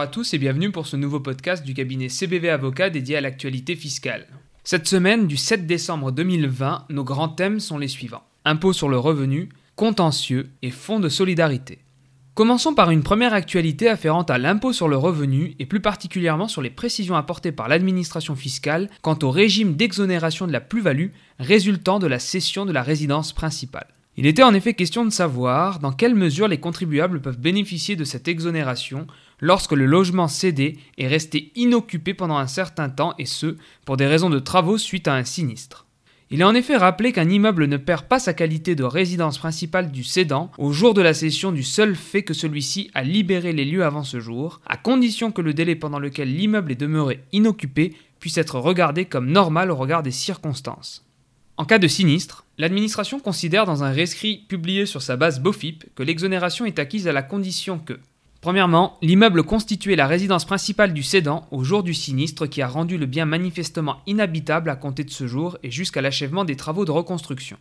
Bonjour à tous et bienvenue pour ce nouveau podcast du cabinet CBV Avocat dédié à l'actualité fiscale. Cette semaine, du 7 décembre 2020, nos grands thèmes sont les suivants. Impôt sur le revenu, contentieux et fonds de solidarité. Commençons par une première actualité afférente à l'impôt sur le revenu et plus particulièrement sur les précisions apportées par l'administration fiscale quant au régime d'exonération de la plus-value résultant de la cession de la résidence principale. Il était en effet question de savoir dans quelle mesure les contribuables peuvent bénéficier de cette exonération lorsque le logement cédé est resté inoccupé pendant un certain temps et ce, pour des raisons de travaux suite à un sinistre. Il est en effet rappelé qu'un immeuble ne perd pas sa qualité de résidence principale du cédant au jour de la cession du seul fait que celui-ci a libéré les lieux avant ce jour, à condition que le délai pendant lequel l'immeuble est demeuré inoccupé puisse être regardé comme normal au regard des circonstances. En cas de sinistre, l'administration considère dans un rescrit publié sur sa base BOFIP que l'exonération est acquise à la condition que Premièrement, l'immeuble constituait la résidence principale du cédant au jour du sinistre qui a rendu le bien manifestement inhabitable à compter de ce jour et jusqu'à l'achèvement des travaux de reconstruction.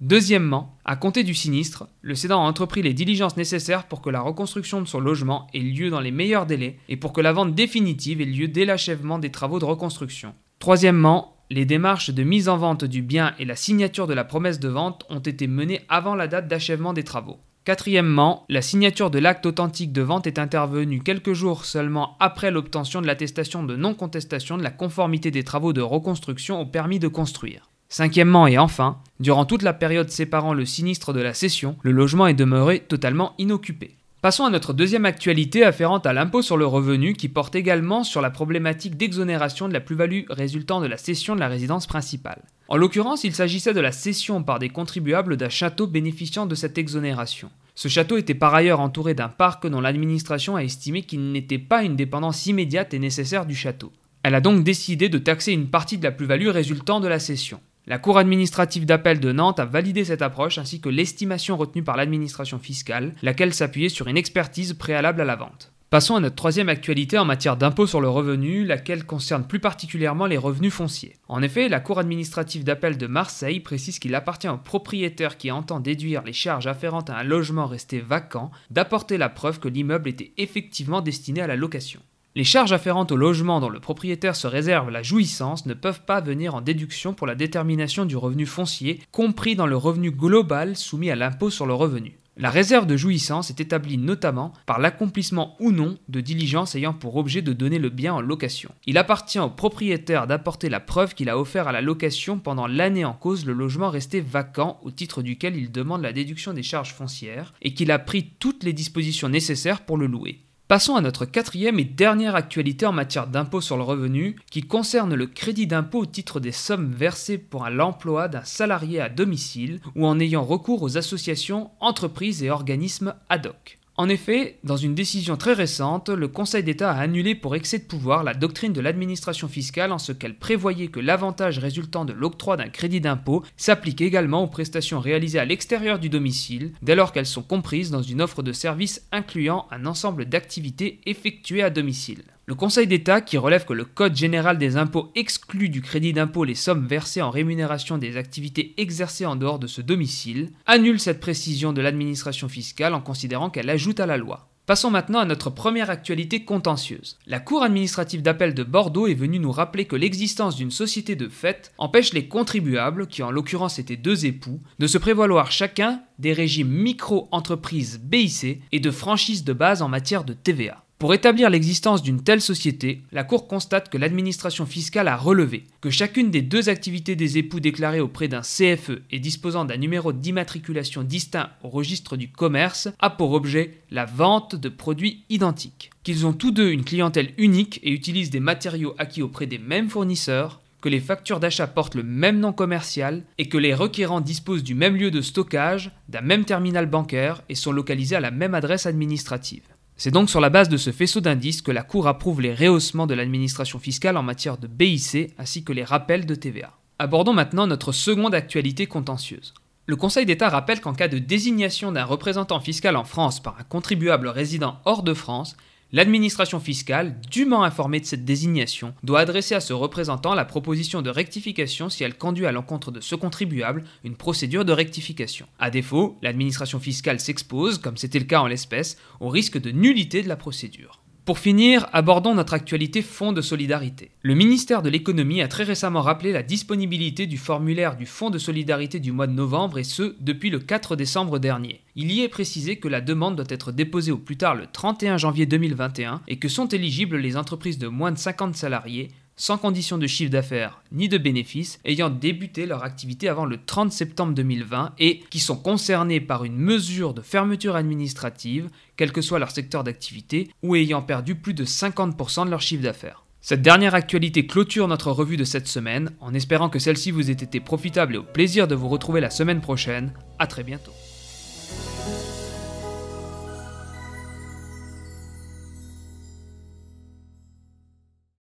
Deuxièmement, à compter du sinistre, le cédant a entrepris les diligences nécessaires pour que la reconstruction de son logement ait lieu dans les meilleurs délais et pour que la vente définitive ait lieu dès l'achèvement des travaux de reconstruction. Troisièmement, les démarches de mise en vente du bien et la signature de la promesse de vente ont été menées avant la date d'achèvement des travaux. Quatrièmement, la signature de l'acte authentique de vente est intervenue quelques jours seulement après l'obtention de l'attestation de non-contestation de la conformité des travaux de reconstruction au permis de construire. Cinquièmement et enfin, durant toute la période séparant le sinistre de la cession, le logement est demeuré totalement inoccupé. Passons à notre deuxième actualité afférente à l'impôt sur le revenu qui porte également sur la problématique d'exonération de la plus-value résultant de la cession de la résidence principale. En l'occurrence, il s'agissait de la cession par des contribuables d'un château bénéficiant de cette exonération. Ce château était par ailleurs entouré d'un parc dont l'administration a estimé qu'il n'était pas une dépendance immédiate et nécessaire du château. Elle a donc décidé de taxer une partie de la plus-value résultant de la cession. La Cour administrative d'appel de Nantes a validé cette approche ainsi que l'estimation retenue par l'administration fiscale, laquelle s'appuyait sur une expertise préalable à la vente. Passons à notre troisième actualité en matière d'impôt sur le revenu, laquelle concerne plus particulièrement les revenus fonciers. En effet, la Cour administrative d'appel de Marseille précise qu'il appartient au propriétaire qui entend déduire les charges afférentes à un logement resté vacant d'apporter la preuve que l'immeuble était effectivement destiné à la location. Les charges afférentes au logement dont le propriétaire se réserve la jouissance ne peuvent pas venir en déduction pour la détermination du revenu foncier, compris dans le revenu global soumis à l'impôt sur le revenu. La réserve de jouissance est établie notamment par l'accomplissement ou non de diligences ayant pour objet de donner le bien en location. Il appartient au propriétaire d'apporter la preuve qu'il a offert à la location pendant l'année en cause le logement resté vacant au titre duquel il demande la déduction des charges foncières et qu'il a pris toutes les dispositions nécessaires pour le louer. Passons à notre quatrième et dernière actualité en matière d'impôt sur le revenu, qui concerne le crédit d'impôt au titre des sommes versées pour l'emploi d'un salarié à domicile ou en ayant recours aux associations, entreprises et organismes ad hoc. En effet, dans une décision très récente, le Conseil d'État a annulé pour excès de pouvoir la doctrine de l'administration fiscale en ce qu'elle prévoyait que l'avantage résultant de l'octroi d'un crédit d'impôt s'applique également aux prestations réalisées à l'extérieur du domicile, dès lors qu'elles sont comprises dans une offre de services incluant un ensemble d'activités effectuées à domicile. Le Conseil d'État, qui relève que le Code général des impôts exclut du crédit d'impôt les sommes versées en rémunération des activités exercées en dehors de ce domicile, annule cette précision de l'administration fiscale en considérant qu'elle ajoute à la loi. Passons maintenant à notre première actualité contentieuse. La Cour administrative d'appel de Bordeaux est venue nous rappeler que l'existence d'une société de fait empêche les contribuables, qui en l'occurrence étaient deux époux, de se prévaloir chacun des régimes micro-entreprises BIC et de franchise de base en matière de TVA. Pour établir l'existence d'une telle société, la Cour constate que l'administration fiscale a relevé que chacune des deux activités des époux déclarées auprès d'un CFE et disposant d'un numéro d'immatriculation distinct au registre du commerce a pour objet la vente de produits identiques, qu'ils ont tous deux une clientèle unique et utilisent des matériaux acquis auprès des mêmes fournisseurs, que les factures d'achat portent le même nom commercial et que les requérants disposent du même lieu de stockage, d'un même terminal bancaire et sont localisés à la même adresse administrative. C'est donc sur la base de ce faisceau d'indices que la Cour approuve les rehaussements de l'administration fiscale en matière de BIC ainsi que les rappels de TVA. Abordons maintenant notre seconde actualité contentieuse. Le Conseil d'État rappelle qu'en cas de désignation d'un représentant fiscal en France par un contribuable résident hors de France, L'administration fiscale, dûment informée de cette désignation, doit adresser à ce représentant la proposition de rectification si elle conduit à l'encontre de ce contribuable une procédure de rectification. A défaut, l'administration fiscale s'expose, comme c'était le cas en l'espèce, au risque de nullité de la procédure. Pour finir, abordons notre actualité Fonds de solidarité. Le ministère de l'économie a très récemment rappelé la disponibilité du formulaire du Fonds de solidarité du mois de novembre et ce, depuis le 4 décembre dernier. Il y est précisé que la demande doit être déposée au plus tard le 31 janvier 2021 et que sont éligibles les entreprises de moins de 50 salariés sans condition de chiffre d'affaires ni de bénéfices, ayant débuté leur activité avant le 30 septembre 2020 et qui sont concernés par une mesure de fermeture administrative, quel que soit leur secteur d'activité, ou ayant perdu plus de 50% de leur chiffre d'affaires. Cette dernière actualité clôture notre revue de cette semaine, en espérant que celle-ci vous ait été profitable et au plaisir de vous retrouver la semaine prochaine. A très bientôt.